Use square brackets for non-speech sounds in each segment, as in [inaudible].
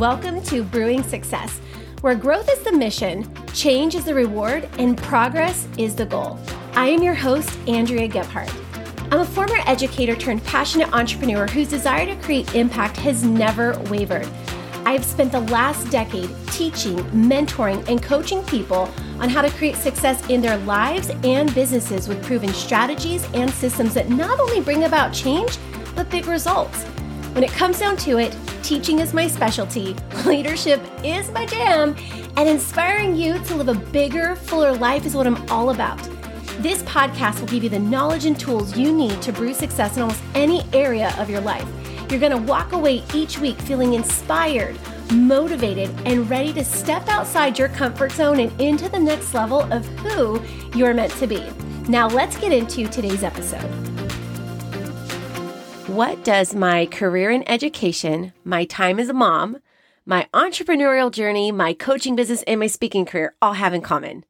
Welcome to Brewing Success, where growth is the mission, change is the reward, and progress is the goal. I am your host, Andrea Gebhart. I'm a former educator turned passionate entrepreneur whose desire to create impact has never wavered. I have spent the last decade teaching, mentoring, and coaching people on how to create success in their lives and businesses with proven strategies and systems that not only bring about change, but big results. When it comes down to it, teaching is my specialty, [laughs] leadership is my jam, and inspiring you to live a bigger, fuller life is what I'm all about. This podcast will give you the knowledge and tools you need to brew success in almost any area of your life. You're going to walk away each week feeling inspired, motivated, and ready to step outside your comfort zone and into the next level of who you're meant to be. Now, let's get into today's episode. What does my career in education, my time as a mom, my entrepreneurial journey, my coaching business, and my speaking career all have in common?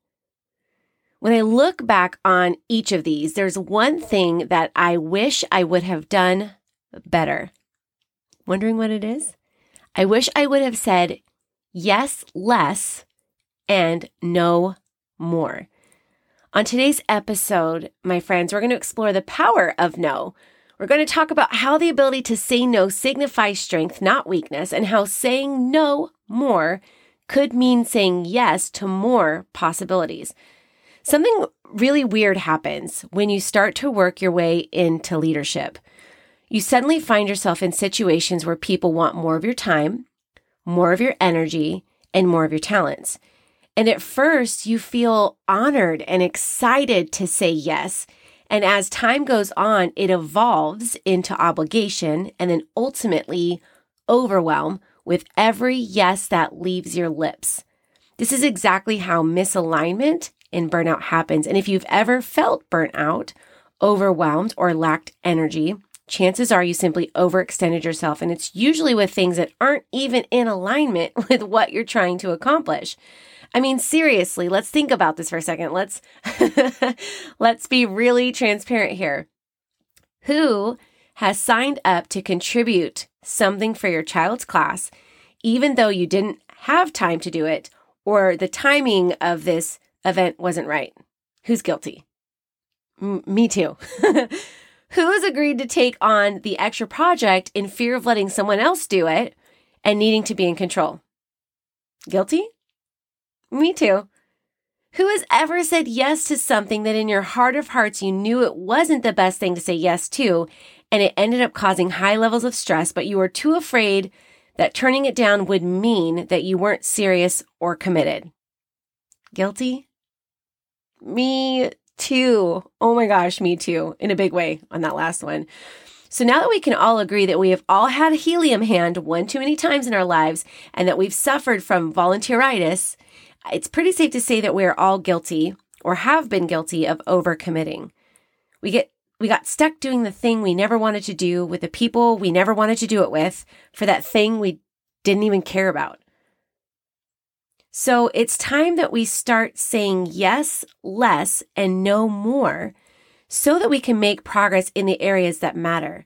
When I look back on each of these, there's one thing that I wish I would have done better. Wondering what it is? I wish I would have said yes less and no more. On today's episode, my friends, we're going to explore the power of no. We're going to talk about how the ability to say no signifies strength, not weakness, and how saying no more could mean saying yes to more possibilities. Something really weird happens when you start to work your way into leadership. You suddenly find yourself in situations where people want more of your time, more of your energy, and more of your talents. And at first, you feel honored and excited to say yes and as time goes on, it evolves into obligation and then ultimately overwhelm with every yes that leaves your lips. This is exactly how misalignment and burnout happens. And if you've ever felt burnt out, overwhelmed, or lacked energy, chances are you simply overextended yourself. And it's usually with things that aren't even in alignment [laughs] with what you're trying to accomplish. I mean, seriously, let's think about this for a second. Let's [laughs] let's be really transparent here. Who has signed up to contribute something for your child's class, even though you didn't have time to do it or the timing of this event wasn't right? Who's guilty? M- me too. [laughs] Who has agreed to take on the extra project in fear of letting someone else do it and needing to be in control? Guilty? Me too. Who has ever said yes to something that in your heart of hearts you knew it wasn't the best thing to say yes to, and it ended up causing high levels of stress, but you were too afraid that turning it down would mean that you weren't serious or committed? Guilty? Me too. Oh my gosh, me too, in a big way on that last one. So now that we can all agree that we have all had a helium hand one too many times in our lives and that we've suffered from volunteeritis, it's pretty safe to say that we're all guilty or have been guilty of overcommitting. We get we got stuck doing the thing we never wanted to do with the people we never wanted to do it with for that thing we didn't even care about. So it's time that we start saying yes less and no more so that we can make progress in the areas that matter,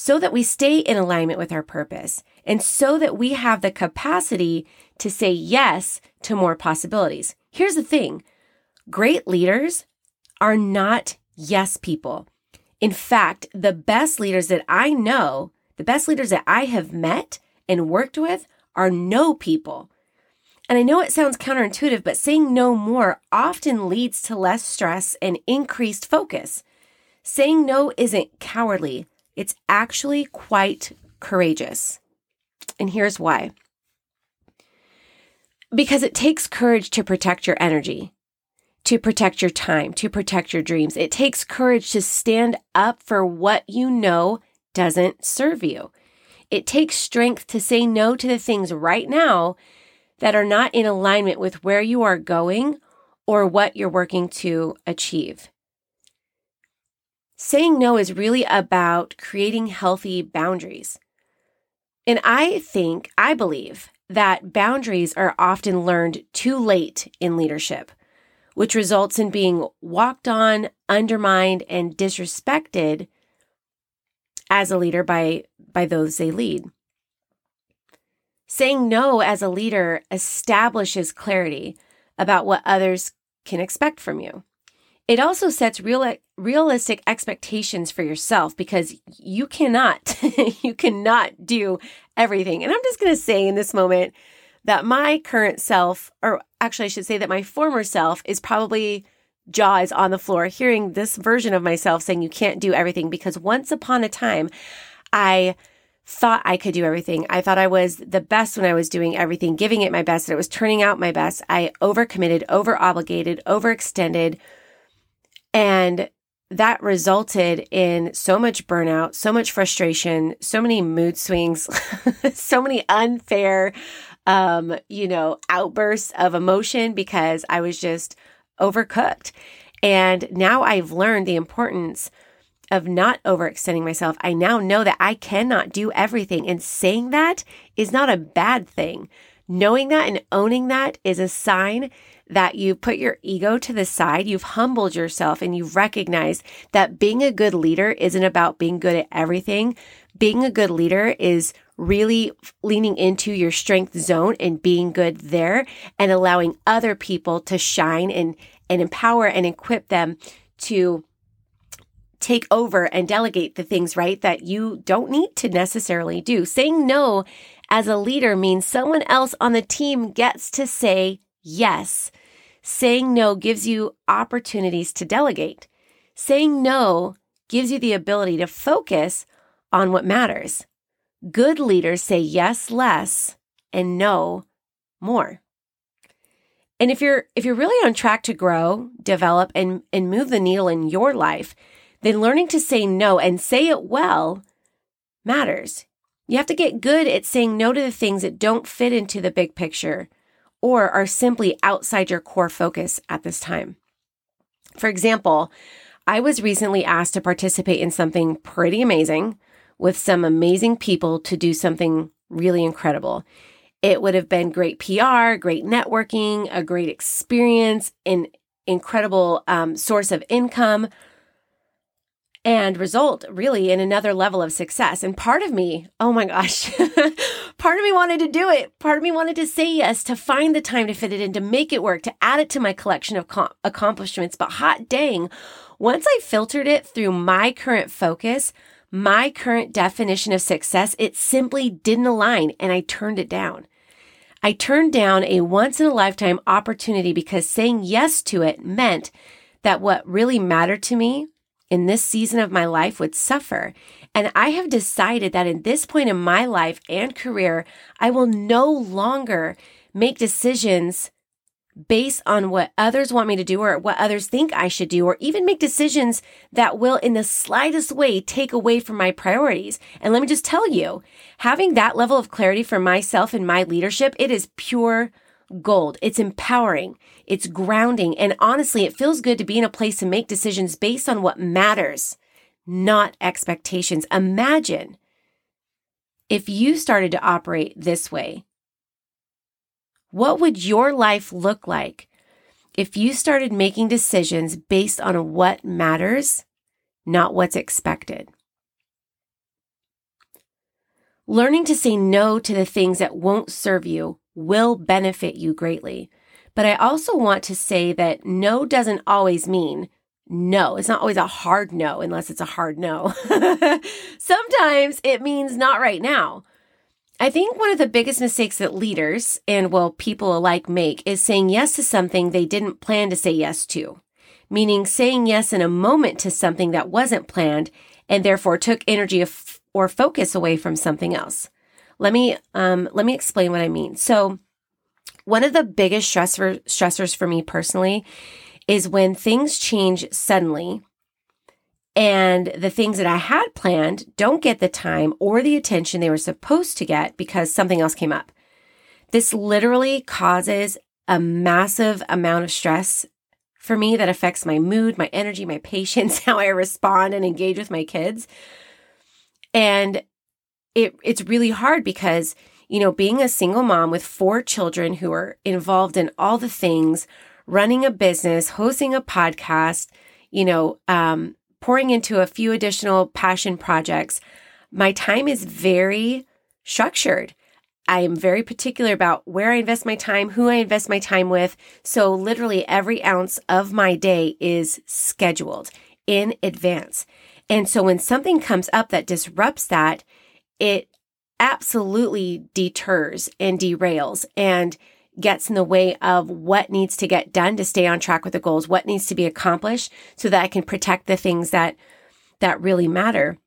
so that we stay in alignment with our purpose, and so that we have the capacity to say yes to more possibilities. Here's the thing great leaders are not yes people. In fact, the best leaders that I know, the best leaders that I have met and worked with are no people. And I know it sounds counterintuitive, but saying no more often leads to less stress and increased focus. Saying no isn't cowardly, it's actually quite courageous. And here's why because it takes courage to protect your energy, to protect your time, to protect your dreams. It takes courage to stand up for what you know doesn't serve you. It takes strength to say no to the things right now that are not in alignment with where you are going or what you're working to achieve. Saying no is really about creating healthy boundaries. And I think, I believe that boundaries are often learned too late in leadership, which results in being walked on, undermined, and disrespected as a leader by, by those they lead. Saying no as a leader establishes clarity about what others can expect from you. It also sets real, realistic expectations for yourself because you cannot, [laughs] you cannot do everything. And I'm just going to say in this moment that my current self, or actually, I should say that my former self is probably jaw is on the floor hearing this version of myself saying you can't do everything because once upon a time, I thought I could do everything. I thought I was the best when I was doing everything, giving it my best, and it was turning out my best. I overcommitted, over obligated, overextended. And that resulted in so much burnout, so much frustration, so many mood swings, [laughs] so many unfair, um, you know, outbursts of emotion because I was just overcooked. And now I've learned the importance of not overextending myself, I now know that I cannot do everything. And saying that is not a bad thing. Knowing that and owning that is a sign that you've put your ego to the side, you've humbled yourself, and you've recognized that being a good leader isn't about being good at everything. Being a good leader is really leaning into your strength zone and being good there and allowing other people to shine and, and empower and equip them to take over and delegate the things, right, that you don't need to necessarily do. Saying no as a leader means someone else on the team gets to say yes. Saying no gives you opportunities to delegate. Saying no gives you the ability to focus on what matters. Good leaders say yes less and no more. And if you're if you're really on track to grow, develop and and move the needle in your life, then learning to say no and say it well matters. You have to get good at saying no to the things that don't fit into the big picture or are simply outside your core focus at this time. For example, I was recently asked to participate in something pretty amazing with some amazing people to do something really incredible. It would have been great PR, great networking, a great experience, an incredible um, source of income and result really in another level of success. And part of me, oh my gosh, [laughs] part of me wanted to do it. Part of me wanted to say yes, to find the time to fit it in, to make it work, to add it to my collection of com- accomplishments. But hot dang, once I filtered it through my current focus, my current definition of success, it simply didn't align and I turned it down. I turned down a once in a lifetime opportunity because saying yes to it meant that what really mattered to me in this season of my life would suffer. And I have decided that in this point in my life and career, I will no longer make decisions based on what others want me to do or what others think I should do, or even make decisions that will, in the slightest way, take away from my priorities. And let me just tell you, having that level of clarity for myself and my leadership, it is pure gold. It's empowering. It's grounding. And honestly, it feels good to be in a place to make decisions based on what matters, not expectations. Imagine if you started to operate this way. What would your life look like if you started making decisions based on what matters, not what's expected? Learning to say no to the things that won't serve you will benefit you greatly. But I also want to say that no doesn't always mean no. It's not always a hard no unless it's a hard no. [laughs] Sometimes it means not right now. I think one of the biggest mistakes that leaders and well, people alike make is saying yes to something they didn't plan to say yes to, meaning saying yes in a moment to something that wasn't planned and therefore took energy or focus away from something else. Let me um, let me explain what I mean. So, one of the biggest stressor, stressors for me personally is when things change suddenly and the things that I had planned don't get the time or the attention they were supposed to get because something else came up. This literally causes a massive amount of stress for me that affects my mood, my energy, my [laughs] patience, how I respond and engage with my kids. And it it's really hard because you know being a single mom with four children who are involved in all the things running a business hosting a podcast you know um, pouring into a few additional passion projects my time is very structured I am very particular about where I invest my time, who I invest my time with. So literally every ounce of my day is scheduled in advance. And so when something comes up that disrupts that, it absolutely deters and derails and gets in the way of what needs to get done to stay on track with the goals, what needs to be accomplished so that I can protect the things that that really matter.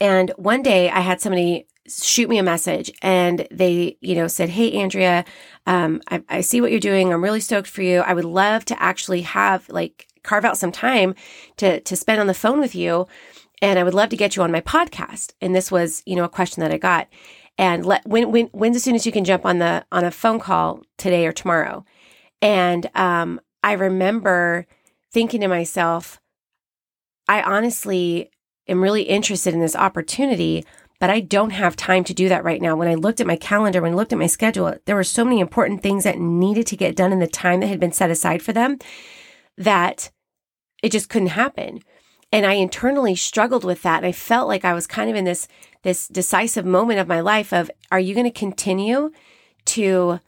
And one day I had somebody shoot me a message and they, you know, said, Hey, Andrea, um, I, I see what you're doing. I'm really stoked for you. I would love to actually have like carve out some time to, to spend on the phone with you. And I would love to get you on my podcast. And this was, you know, a question that I got. And let when when when's as soon as you can jump on the on a phone call today or tomorrow? And um i remember thinking to myself i honestly am really interested in this opportunity but i don't have time to do that right now. When i looked at my calendar when i looked at my schedule there were so many important things that needed to get done in the time that had been set aside for them that it just couldn't happen and I internally struggled with that. And I felt like I was kind of in this, this decisive moment of my life of, are you going to continue to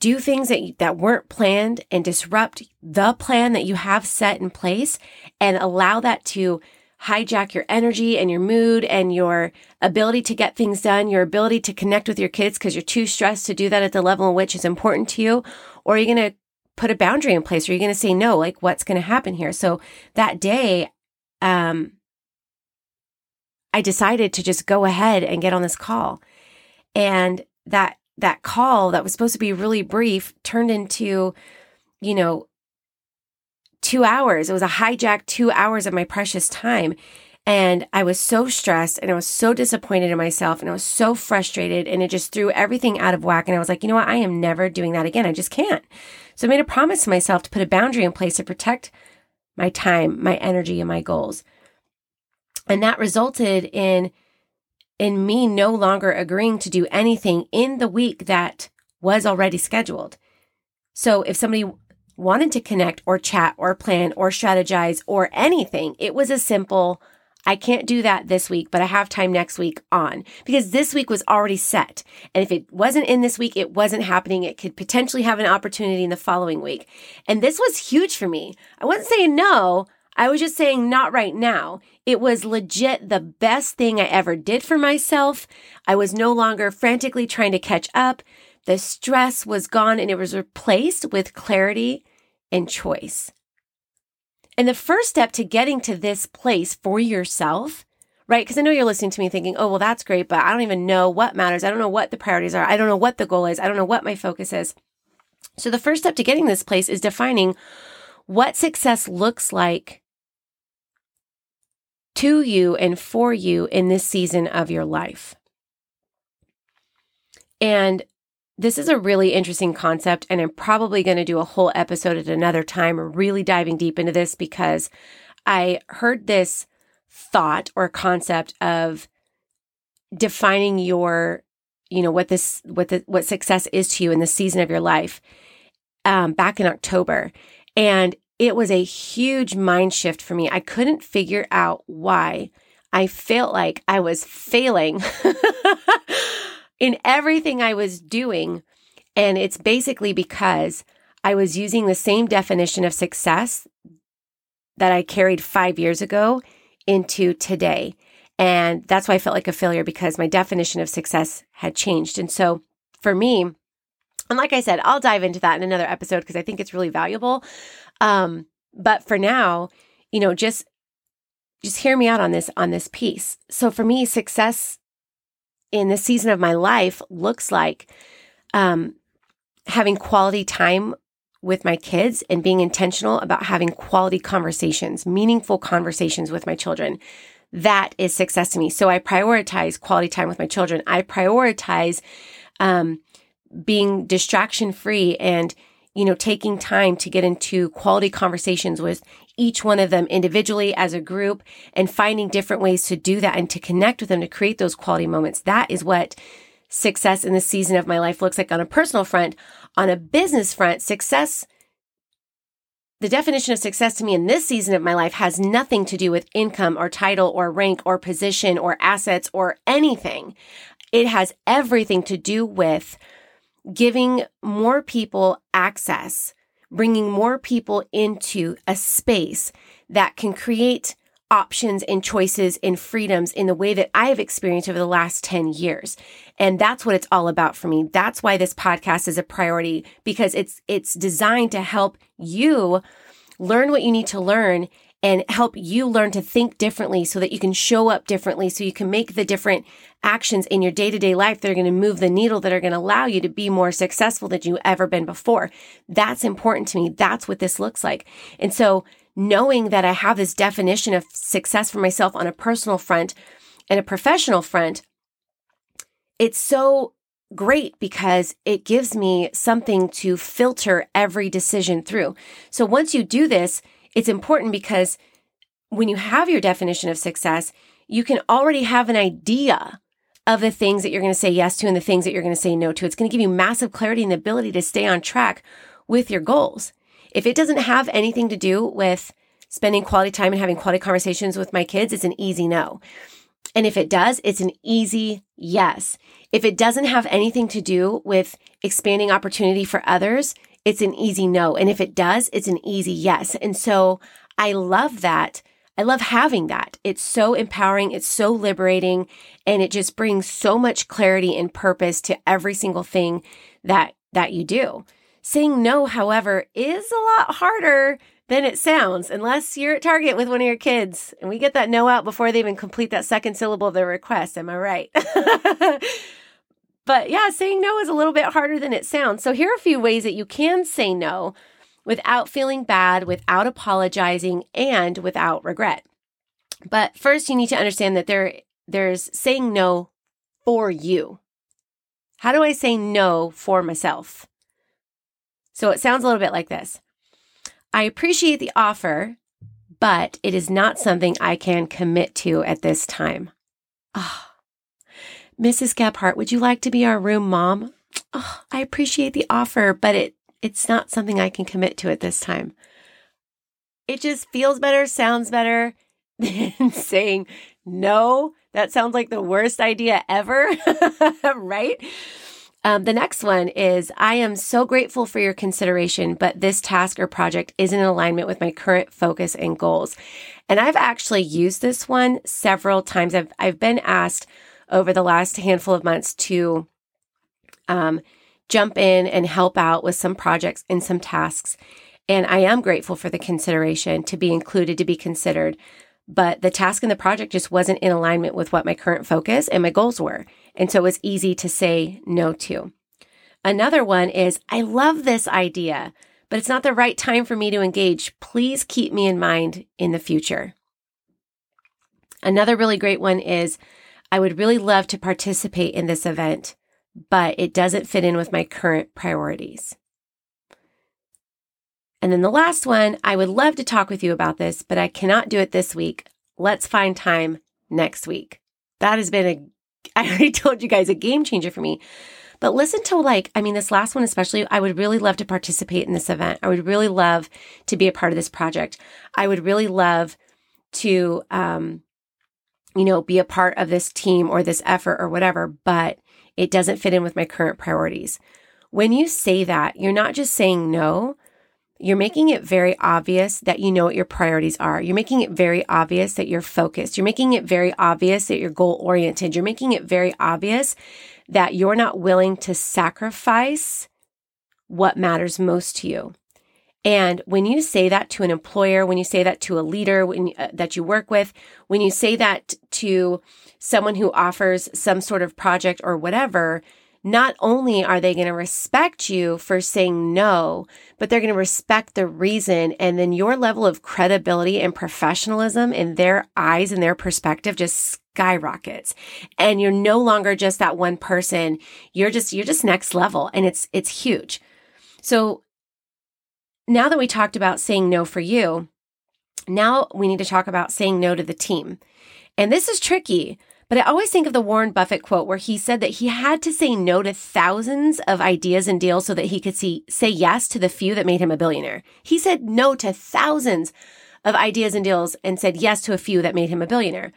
do things that, that weren't planned and disrupt the plan that you have set in place and allow that to hijack your energy and your mood and your ability to get things done, your ability to connect with your kids because you're too stressed to do that at the level in which is important to you? Or are you going to put a boundary in place? Are you going to say no? Like, what's going to happen here? So that day, um, I decided to just go ahead and get on this call. And that, that call that was supposed to be really brief turned into, you know, two hours. It was a hijacked two hours of my precious time. And I was so stressed and I was so disappointed in myself and I was so frustrated and it just threw everything out of whack. And I was like, you know what? I am never doing that again. I just can't. So I made a promise to myself to put a boundary in place to protect my time, my energy, and my goals. And that resulted in in me no longer agreeing to do anything in the week that was already scheduled. So if somebody wanted to connect or chat or plan or strategize or anything, it was a simple I can't do that this week, but I have time next week on because this week was already set. And if it wasn't in this week, it wasn't happening. It could potentially have an opportunity in the following week. And this was huge for me. I wasn't saying no. I was just saying not right now. It was legit the best thing I ever did for myself. I was no longer frantically trying to catch up. The stress was gone and it was replaced with clarity and choice. And the first step to getting to this place for yourself, right? Because I know you're listening to me thinking, oh, well, that's great, but I don't even know what matters. I don't know what the priorities are. I don't know what the goal is. I don't know what my focus is. So the first step to getting this place is defining what success looks like to you and for you in this season of your life. And this is a really interesting concept, and I'm probably going to do a whole episode at another time, really diving deep into this because I heard this thought or concept of defining your, you know, what this, what the, what success is to you in the season of your life, um, back in October, and it was a huge mind shift for me. I couldn't figure out why. I felt like I was failing [laughs] in everything I was doing. And it's basically because I was using the same definition of success that I carried five years ago into today. And that's why I felt like a failure because my definition of success had changed. And so for me, and like I said, I'll dive into that in another episode because I think it's really valuable. Um, but for now, you know, just just hear me out on this on this piece. So for me, success in this season of my life looks like um, having quality time with my kids and being intentional about having quality conversations, meaningful conversations with my children. That is success to me. So I prioritize quality time with my children. I prioritize um, being distraction free and you know, taking time to get into quality conversations with each one of them individually as a group and finding different ways to do that and to connect with them to create those quality moments. That is what success in this season of my life looks like on a personal front. On a business front, success, the definition of success to me in this season of my life has nothing to do with income or title or rank or position or assets or anything. It has everything to do with giving more people access, bringing more people into a space that can create options and choices and freedoms in the way that I have experienced over the last 10 years. And that's what it's all about for me. That's why this podcast is a priority because it's it's designed to help you learn what you need to learn and help you learn to think differently so that you can show up differently so you can make the different actions in your day-to-day life that are going to move the needle that are going to allow you to be more successful than you ever been before. That's important to me. That's what this looks like. And so knowing that I have this definition of success for myself on a personal front and a professional front, it's so great because it gives me something to filter every decision through. So once you do this, it's important because when you have your definition of success, you can already have an idea of the things that you're going to say yes to and the things that you're going to say no to. It's going to give you massive clarity and the ability to stay on track with your goals. If it doesn't have anything to do with spending quality time and having quality conversations with my kids, it's an easy no. And if it does, it's an easy yes. If it doesn't have anything to do with expanding opportunity for others, it's an easy no. And if it does, it's an easy yes. And so I love that. I love having that. It's so empowering. It's so liberating and it just brings so much clarity and purpose to every single thing that, that you do. Saying no, however, is a lot harder than it sounds unless you're at Target with one of your kids and we get that no out before they even complete that second syllable of their request. Am I right? [laughs] But yeah, saying no is a little bit harder than it sounds. So here are a few ways that you can say no without feeling bad, without apologizing, and without regret. But first, you need to understand that there, there's saying no for you. How do I say no for myself? So it sounds a little bit like this I appreciate the offer, but it is not something I can commit to at this time. Oh Mrs. Gebhart, would you like to be our room mom? Oh, I appreciate the offer, but it it's not something I can commit to at this time. It just feels better, sounds better [laughs] than saying no. That sounds like the worst idea ever, [laughs] right? Um, the next one is I am so grateful for your consideration, but this task or project isn't in alignment with my current focus and goals. And I've actually used this one several times. I've, I've been asked, over the last handful of months to um, jump in and help out with some projects and some tasks. And I am grateful for the consideration to be included, to be considered. But the task and the project just wasn't in alignment with what my current focus and my goals were. And so it was easy to say no to. Another one is I love this idea, but it's not the right time for me to engage. Please keep me in mind in the future. Another really great one is I would really love to participate in this event, but it doesn't fit in with my current priorities. And then the last one, I would love to talk with you about this, but I cannot do it this week. Let's find time next week. That has been a, [laughs] I already told you guys, a game changer for me. But listen to like, I mean, this last one especially, I would really love to participate in this event. I would really love to be a part of this project. I would really love to um, you know, be a part of this team or this effort or whatever, but it doesn't fit in with my current priorities. When you say that, you're not just saying no, you're making it very obvious that you know what your priorities are. You're making it very obvious that you're focused. You're making it very obvious that you're goal oriented. You're making it very obvious that you're not willing to sacrifice what matters most to you. And when you say that to an employer, when you say that to a leader when, uh, that you work with, when you say that to someone who offers some sort of project or whatever, not only are they going to respect you for saying no, but they're going to respect the reason. And then your level of credibility and professionalism in their eyes and their perspective just skyrockets. And you're no longer just that one person. You're just, you're just next level. And it's, it's huge. So now that we talked about saying no for you, now we need to talk about saying no to the team. And this is tricky, but I always think of the Warren Buffett quote where he said that he had to say no to thousands of ideas and deals so that he could see, say yes to the few that made him a billionaire. He said no to thousands of ideas and deals and said yes to a few that made him a billionaire.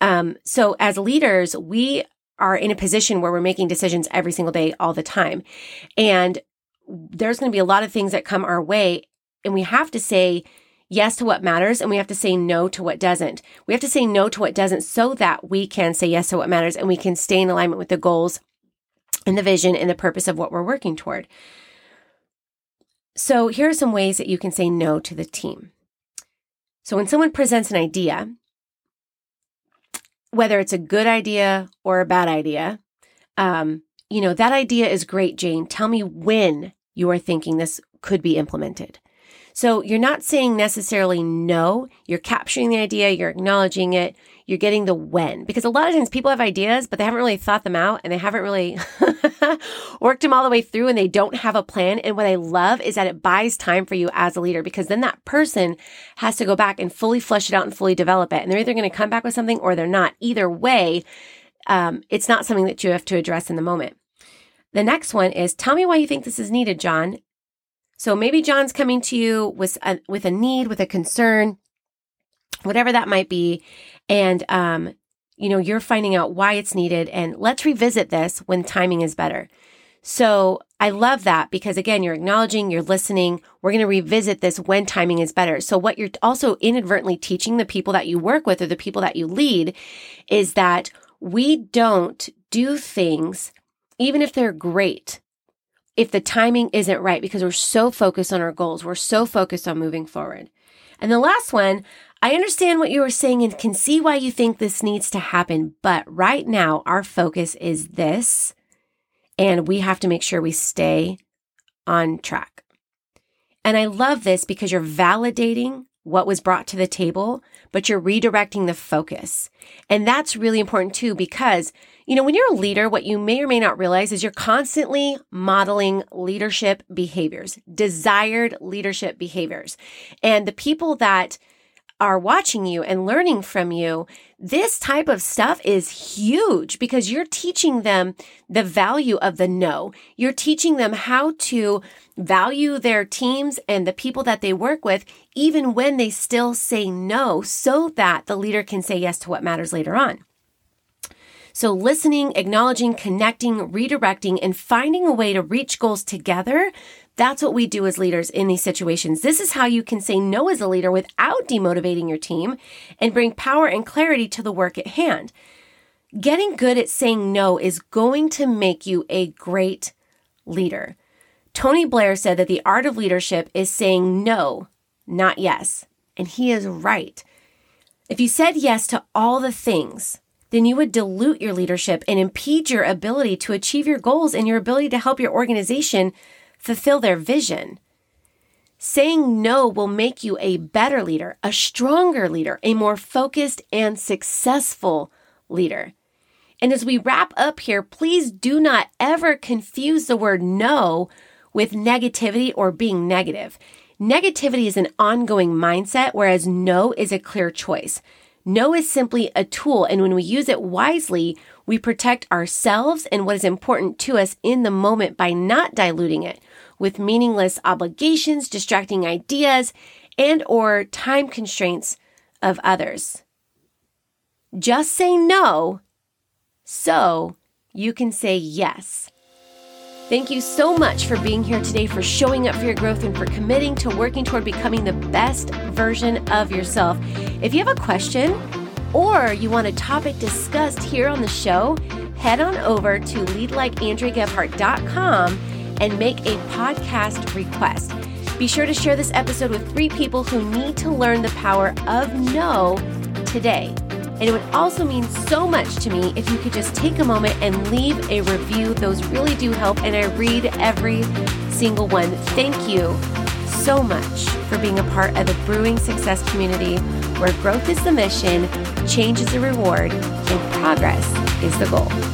Um, so as leaders, we are in a position where we're making decisions every single day, all the time. And there's going to be a lot of things that come our way. And we have to say yes to what matters and we have to say no to what doesn't. We have to say no to what doesn't so that we can say yes to what matters and we can stay in alignment with the goals and the vision and the purpose of what we're working toward. So, here are some ways that you can say no to the team. So, when someone presents an idea, whether it's a good idea or a bad idea, um, you know, that idea is great, Jane. Tell me when you are thinking this could be implemented. So you're not saying necessarily no, you're capturing the idea, you're acknowledging it, you're getting the when. Because a lot of times people have ideas, but they haven't really thought them out and they haven't really [laughs] worked them all the way through and they don't have a plan. And what I love is that it buys time for you as a leader because then that person has to go back and fully flesh it out and fully develop it. And they're either going to come back with something or they're not. Either way, um, it's not something that you have to address in the moment. The next one is tell me why you think this is needed, John. So maybe John's coming to you with a, with a need, with a concern, whatever that might be. And, um, you know, you're finding out why it's needed. And let's revisit this when timing is better. So I love that because again, you're acknowledging, you're listening. We're going to revisit this when timing is better. So what you're also inadvertently teaching the people that you work with or the people that you lead is that we don't do things, even if they're great, if the timing isn't right because we're so focused on our goals. We're so focused on moving forward. And the last one, I understand what you were saying and can see why you think this needs to happen. But right now, our focus is this, and we have to make sure we stay on track. And I love this because you're validating what was brought to the table, but you're redirecting the focus. And that's really important too, because, you know, when you're a leader, what you may or may not realize is you're constantly modeling leadership behaviors, desired leadership behaviors. And the people that are watching you and learning from you, this type of stuff is huge because you're teaching them the value of the no. You're teaching them how to value their teams and the people that they work with, even when they still say no, so that the leader can say yes to what matters later on. So, listening, acknowledging, connecting, redirecting, and finding a way to reach goals together that's what we do as leaders in these situations. This is how you can say no as a leader without demotivating your team and bring power and clarity to the work at hand. Getting good at saying no is going to make you a great leader. Tony Blair said that the art of leadership is saying no, not yes. And he is right. If you said yes to all the things, then you would dilute your leadership and impede your ability to achieve your goals and your ability to help your organization fulfill their vision. Saying no will make you a better leader, a stronger leader, a more focused and successful leader. And as we wrap up here, please do not ever confuse the word no with negativity or being negative. Negativity is an ongoing mindset, whereas no is a clear choice. No is simply a tool, and when we use it wisely, we protect ourselves and what is important to us in the moment by not diluting it with meaningless obligations, distracting ideas, and or time constraints of others. Just say no so you can say yes. Thank you so much for being here today, for showing up for your growth, and for committing to working toward becoming the best version of yourself. If you have a question or you want a topic discussed here on the show, head on over to leadlikeandreagebhart.com and make a podcast request. Be sure to share this episode with three people who need to learn the power of no today. And it would also mean so much to me if you could just take a moment and leave a review. Those really do help, and I read every single one. Thank you so much for being a part of the Brewing Success community where growth is the mission, change is the reward, and progress is the goal.